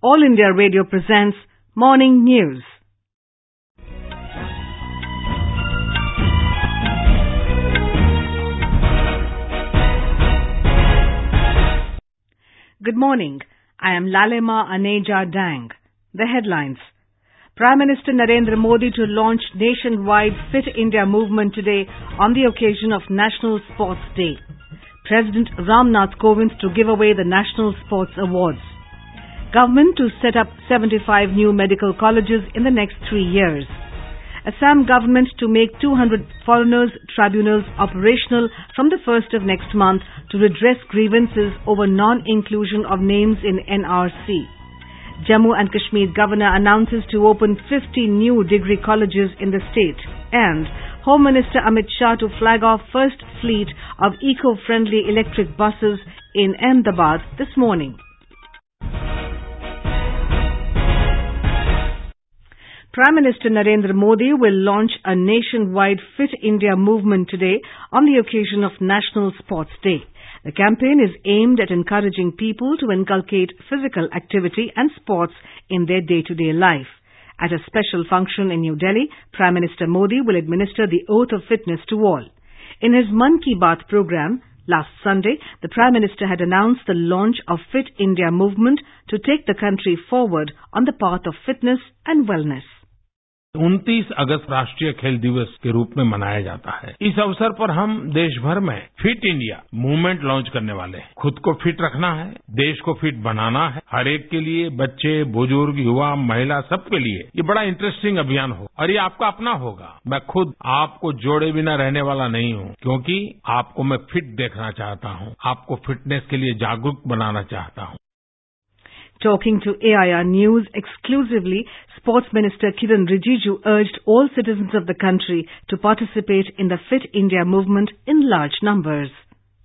All India Radio presents Morning News. Good morning. I am Lalima Aneja Dang. The headlines. Prime Minister Narendra Modi to launch nationwide Fit India movement today on the occasion of National Sports Day. President Ramnath Kovind to give away the National Sports Awards. Government to set up 75 new medical colleges in the next three years. Assam government to make 200 foreigners tribunals operational from the 1st of next month to redress grievances over non-inclusion of names in NRC. Jammu and Kashmir governor announces to open 50 new degree colleges in the state. And Home Minister Amit Shah to flag off first fleet of eco-friendly electric buses in Ahmedabad this morning. Prime Minister Narendra Modi will launch a nationwide Fit India movement today on the occasion of National Sports Day. The campaign is aimed at encouraging people to inculcate physical activity and sports in their day-to-day life. At a special function in New Delhi, Prime Minister Modi will administer the oath of fitness to all. In his Mann Ki Baat program, last Sunday, the Prime Minister had announced the launch of Fit India movement to take the country forward on the path of fitness and wellness. 29 अगस्त राष्ट्रीय खेल दिवस के रूप में मनाया जाता है। इस अवसर पर हम देशभर में फिट इंडिया मूवमेंट लॉन्च करने वाले हैं। खुद को फिट रखना है, देश को फिट बनाना है। हर एक के लिए, बच्चे, बुज़ुर्ग, युवा, महिला, सबके लिए ये बड़ा इंटरेस्टिंग अभियान हो। और ये आपका अपना होगा। मैं खुद आपको जोड़े बिना रहने वाला नहीं हूँ, क्योंकि आपको मैं फिट देखना चाहता हूँ। आपको फिटनेस के लिए जागरूक बनाना चाहता हूँ। Talking to AIR News exclusively, Sports Minister Kiran Rijiju urged all citizens of the country to participate in the Fit India movement in large numbers.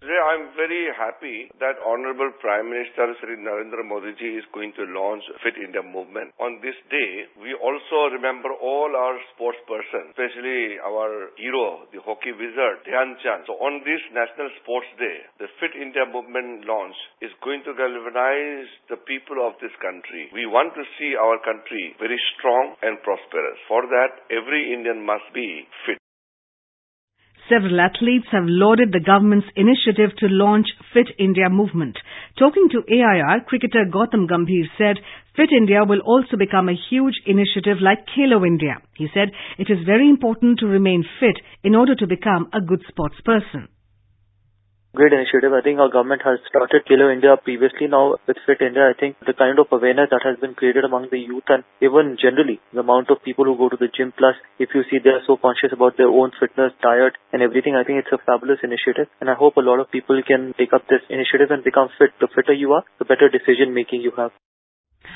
Today I'm very happy that Honorable Prime Minister Sri Narendra Modi ji is going to launch Fit India movement. On this day, we also remember all our sports persons, especially our hero, the hockey wizard, Dhyan Chand. So on this National Sports Day, the Fit India movement launch is going to galvanize the people of this country. We want to see our country very strong and prosperous. For that, every Indian must be fit. Several athletes have lauded the government's initiative to launch Fit India movement. Talking to AIR, cricketer Gautam Gambhir said Fit India will also become a huge initiative like Khelo India. He said it is very important to remain fit in order to become a good sports person great initiative. I think our government has started Khelo India previously now with Fit India. I think the kind of awareness that has been created among the youth and even generally the amount of people who go to the gym plus if you see they are so conscious about their own fitness, diet and everything, I think it's a fabulous initiative and I hope a lot of people can take up this initiative and become fit. The fitter you are, the better decision making you have.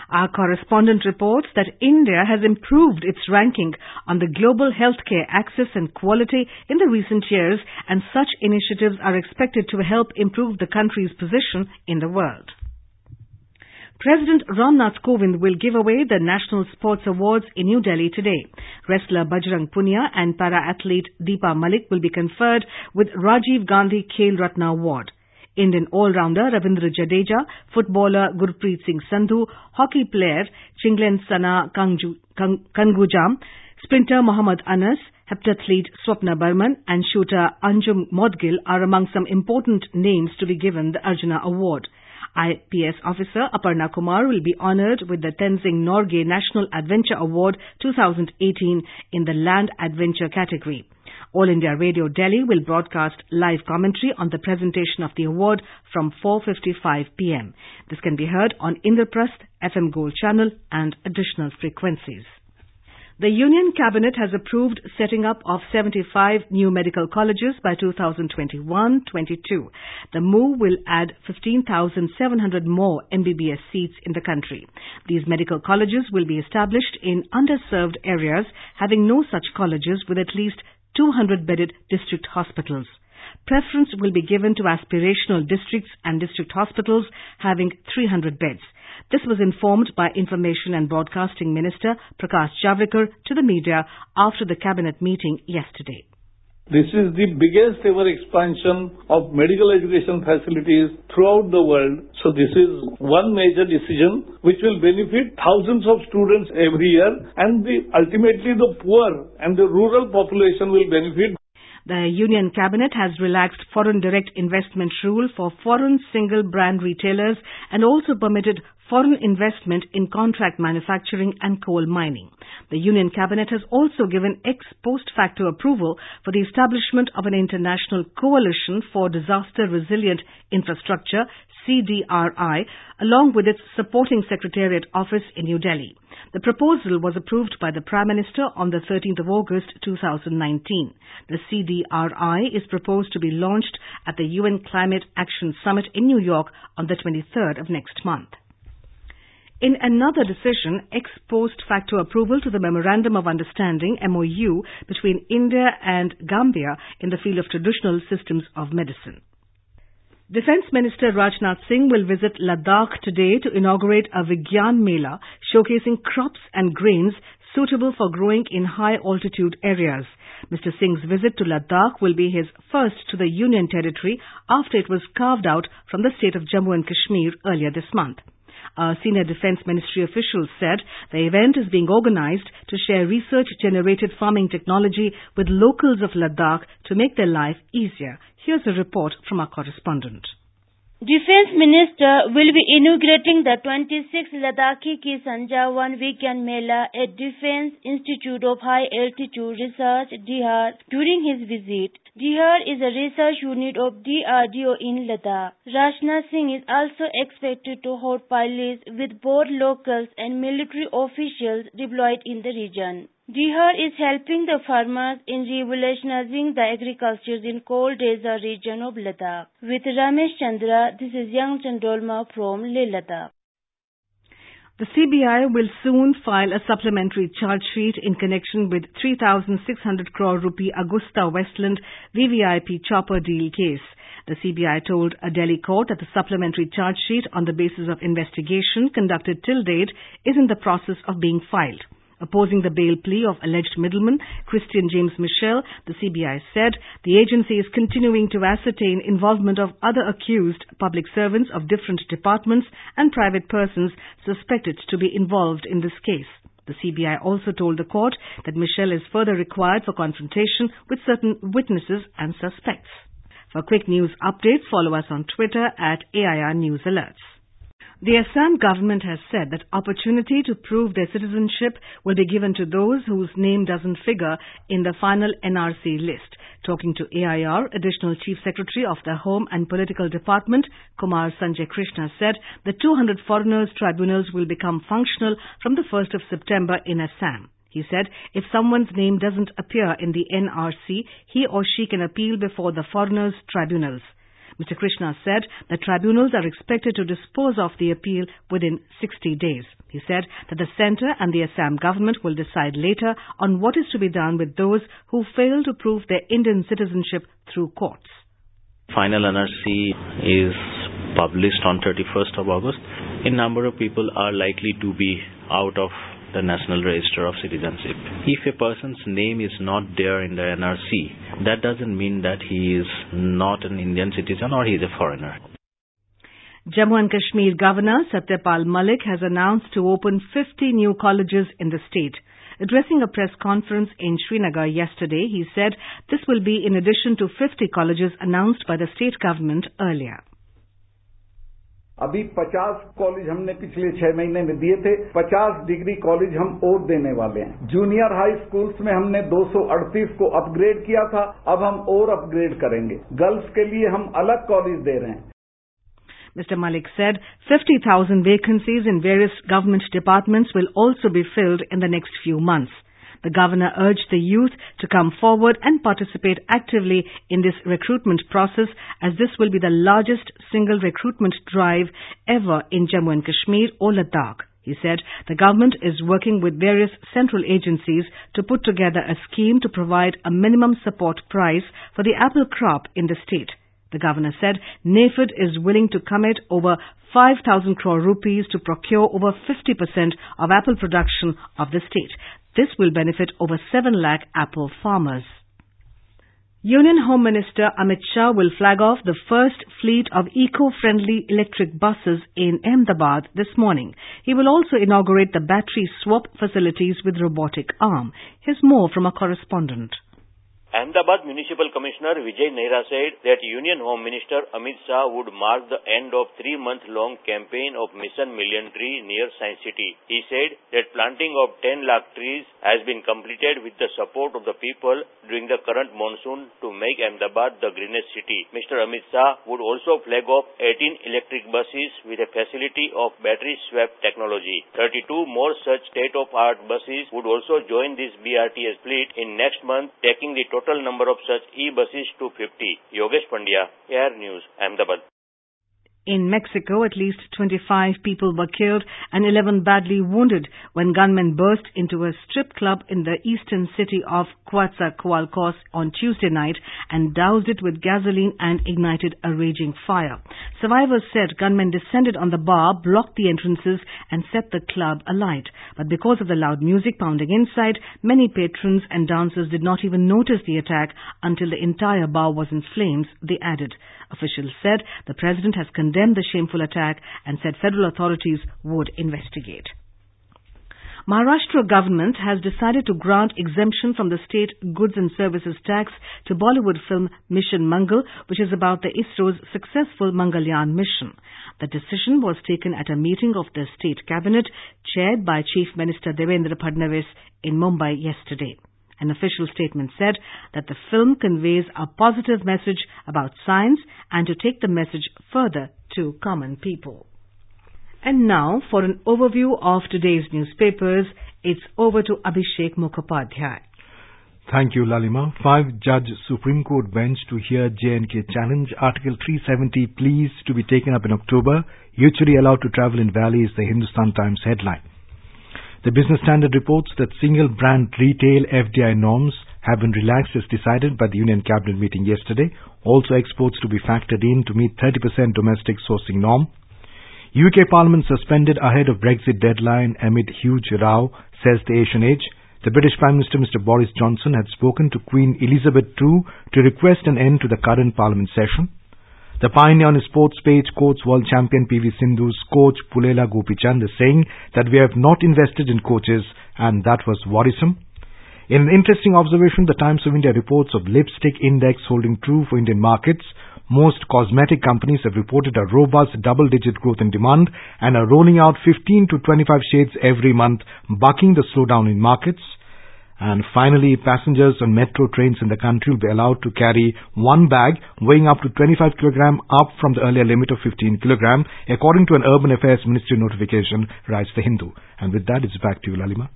Our correspondent reports that India has improved its ranking on the global healthcare access and quality in the recent years and such initiatives are expected to help improve the country's position in the world. President Ramnath Kovind will give away the National Sports Awards in New Delhi today. Wrestler Bajrang Punia and para-athlete Deepa Malik will be conferred with Rajiv Gandhi Khel Ratna Award. Indian all-rounder Ravindra Jadeja, footballer Gurpreet Singh Sandhu, hockey player Chinglen Sana Kangujam, sprinter Mohammad Anas, heptathlete Swapna Barman and shooter Anjum Modgil are among some important names to be given the Arjuna Award. IPS officer Aparna Kumar will be honoured with the Tenzing Norgay National Adventure Award 2018 in the Land Adventure category. All India Radio Delhi will broadcast live commentary on the presentation of the award from 4.55 pm. This can be heard on Indraprasth, FM Gold channel and additional frequencies. The Union Cabinet has approved setting up of 75 new medical colleges by 2021-22. The move will add 15,700 more MBBS seats in the country. These medical colleges will be established in underserved areas having no such colleges with at least 200-bedded district hospitals. Preference will be given to aspirational districts and district hospitals having 300 beds. This was informed by Information and Broadcasting Minister Prakash Javadekar to the media after the cabinet meeting yesterday. This is the biggest ever expansion of medical education facilities throughout the world. So this is one major decision which will benefit thousands of students every year and the, ultimately the poor and the rural population will benefit. The Union Cabinet has relaxed foreign direct investment rule for foreign single brand retailers and also permitted foreign investment in contract manufacturing and coal mining. The Union Cabinet has also given ex post facto approval for the establishment of an international coalition for disaster resilient infrastructure CDRI, along with its supporting Secretariat office in New Delhi. The proposal was approved by the Prime Minister on the 13th of August 2019. The CDRI is proposed to be launched at the UN Climate Action Summit in New York on the 23rd of next month. In another decision, ex post facto approval to the Memorandum of Understanding MOU between India and Gambia in the field of traditional systems of medicine. Defence Minister Rajnath Singh will visit Ladakh today to inaugurate a Vigyan Mela showcasing crops and grains suitable for growing in high altitude areas. Mr. Singh's visit to Ladakh will be his first to the Union territory after it was carved out from the state of Jammu and Kashmir earlier this month. A senior defense ministry official said the event is being organized to share research generated farming technology with locals of Ladakh to make their life easier. Here's a report from our correspondent. Defense Minister will be inaugurating the 26th Ladakhi Kisan Jawan Vigyan Mela at Defense Institute of High Altitude Research, Dihar, during his visit. Dihar is a research unit of DRDO in Ladakh. Rajnath Singh is also expected to hold pilots with both locals and military officials deployed in the region. Dihar is helping the farmers in revolutionizing the agriculture in cold desert region of Ladakh. With Ramesh Chandra, this is Young Chandolma from Leh Ladakh. The CBI will soon file a supplementary charge sheet in connection with 3,600 crore rupee AgustaWestland VVIP chopper deal case. The CBI told a Delhi court that the supplementary charge sheet on the basis of investigation conducted till date is in the process of being filed. Opposing the bail plea of alleged middleman Christian James Michel, the CBI said the agency is continuing to ascertain involvement of other accused public servants of different departments and private persons suspected to be involved in this case. The CBI also told the court that Michel is further required for confrontation with certain witnesses and suspects. For quick news updates, follow us on Twitter at AIR News Alerts. The Assam government has said that opportunity to prove their citizenship will be given to those whose name doesn't figure in the final NRC list. Talking to AIR, Additional Chief Secretary of the Home and Political Department, Kumar Sanjay Krishna said the 200 foreigners tribunals will become functional from the 1st of September in Assam. He said if someone's name doesn't appear in the NRC, he or she can appeal before the foreigners tribunals. Mr. Krishna said that tribunals are expected to dispose of the appeal within 60 days. He said that the centre and the Assam government will decide later on what is to be done with those who fail to prove their Indian citizenship through courts. Final NRC is published on 31st of August. A number of people are likely to be out of the National Register of Citizenship. If a person's name is not there in the NRC, that doesn't mean that he is not an Indian citizen or he is a foreigner. Jammu and Kashmir Governor Satyapal Malik has announced to open 50 new colleges in the state. Addressing a press conference in Srinagar yesterday, he said this will be in addition to 50 colleges announced by the state government earlier. अभी 50 college हमने पिछले छह महीने में दिए थे 50 degree college हम और देने वाले हैं जूनियर हाई स्कूल्स में हमने 238 को अपग्रेड किया था अब हम और अपग्रेड करेंगे गर्ल्स के लिए हम अलग कॉलेज दे रहे हैं Mr. Malik said 50,000 vacancies in various government departments will also be filled in the next few months. The governor urged the youth to come forward and participate actively in this recruitment process as this will be the largest single recruitment drive ever in Jammu and Kashmir or Ladakh. He said the government is working with various central agencies to put together a scheme to provide a minimum support price for the apple crop in the state. The governor said NAFED is willing to commit over 5,000 crore rupees to procure over 50% of apple production of the state. This will benefit over 7 lakh apple farmers. Union Home Minister Amit Shah will flag off the first fleet of eco-friendly electric buses in Ahmedabad this morning. He will also inaugurate the battery swap facilities with robotic arm. Here's more from a correspondent. Ahmedabad Municipal Commissioner Vijay Nehra said that Union Home Minister Amit Shah would mark the end of three-month-long campaign of Mission Million Tree near Science City. He said that planting of 10 lakh trees has been completed with the support of the people during the current monsoon to make Ahmedabad the greenest city. Mr. Amit Shah would also flag off 18 electric buses with a facility of battery swap technology. 32 more such state-of-art buses would also join this BRTS fleet in next month, taking the total number of such e-buses to 50. Yogesh Pandya, Air News, Ahmedabad. In Mexico, at least 25 people were killed and 11 badly wounded when gunmen burst into a strip club in the eastern city of Coatzacoalcos on Tuesday night and doused it with gasoline and ignited a raging fire. Survivors said gunmen descended on the bar, blocked the entrances and set the club alight. But because of the loud music pounding inside, many patrons and dancers did not even notice the attack until the entire bar was in flames, they added. Officials said the president has condemned the shameful attack and said federal authorities would investigate. Maharashtra government has decided to grant exemption from the state goods and services tax to Bollywood film Mission Mangal, which is about the ISRO's successful Mangalyaan mission. The decision was taken at a meeting of the state cabinet chaired by Chief Minister Devendra Fadnavis in Mumbai yesterday. An official statement said that the film conveys a positive message about science and to take the message further to common people. And now, for an overview of today's newspapers, it's over to Abhishek Mukhopadhyay. Thank you, Lalima. Five-judge Supreme Court bench to hear J&K challenge Article 370 pleas to be taken up in October. Yechury allowed to travel in Valley is the Hindustan Times headline. The Business Standard reports that single brand retail FDI norms have been relaxed as decided by the Union Cabinet meeting yesterday. Also exports to be factored in to meet 30% domestic sourcing norm. UK Parliament suspended ahead of Brexit deadline amid huge row, says the Asian Age. The British Prime Minister Mr Boris Johnson had spoken to Queen Elizabeth II to request an end to the current Parliament session. The pioneer on sports page quotes world champion PV Sindhu's coach Pulela Gopichand as saying that we have not invested in coaches and that was worrisome. In an interesting observation, the Times of India reports of lipstick index holding true for Indian markets. Most cosmetic companies have reported a robust double-digit growth in demand and are rolling out 15 to 25 shades every month, bucking the slowdown in markets. And finally, passengers on metro trains in the country will be allowed to carry one bag weighing up to 25 kg up from the earlier limit of 15 kg, according to an Urban Affairs Ministry notification, writes the Hindu. And with that, it's back to you, Lalima.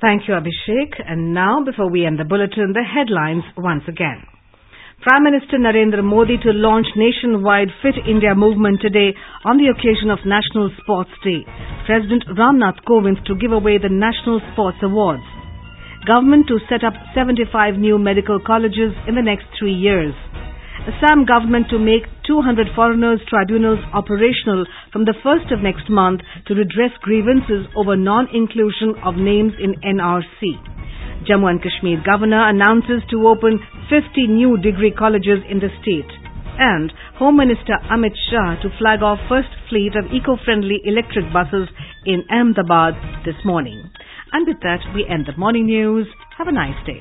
Thank you, Abhishek. And now, before we end the bulletin, the headlines once again. Prime Minister Narendra Modi to launch nationwide Fit India movement today on the occasion of National Sports Day. President Ramnath Kovind to give away the National Sports Awards. Government to set up 75 new medical colleges in the next three years. Assam government to make 200 foreigners tribunals operational from the 1st of next month to redress grievances over non-inclusion of names in NRC. Jammu and Kashmir governor announces to open 50 new degree colleges in the state. And Home Minister Amit Shah to flag off first fleet of eco-friendly electric buses in Ahmedabad this morning. And with that, we end the morning news. Have a nice day.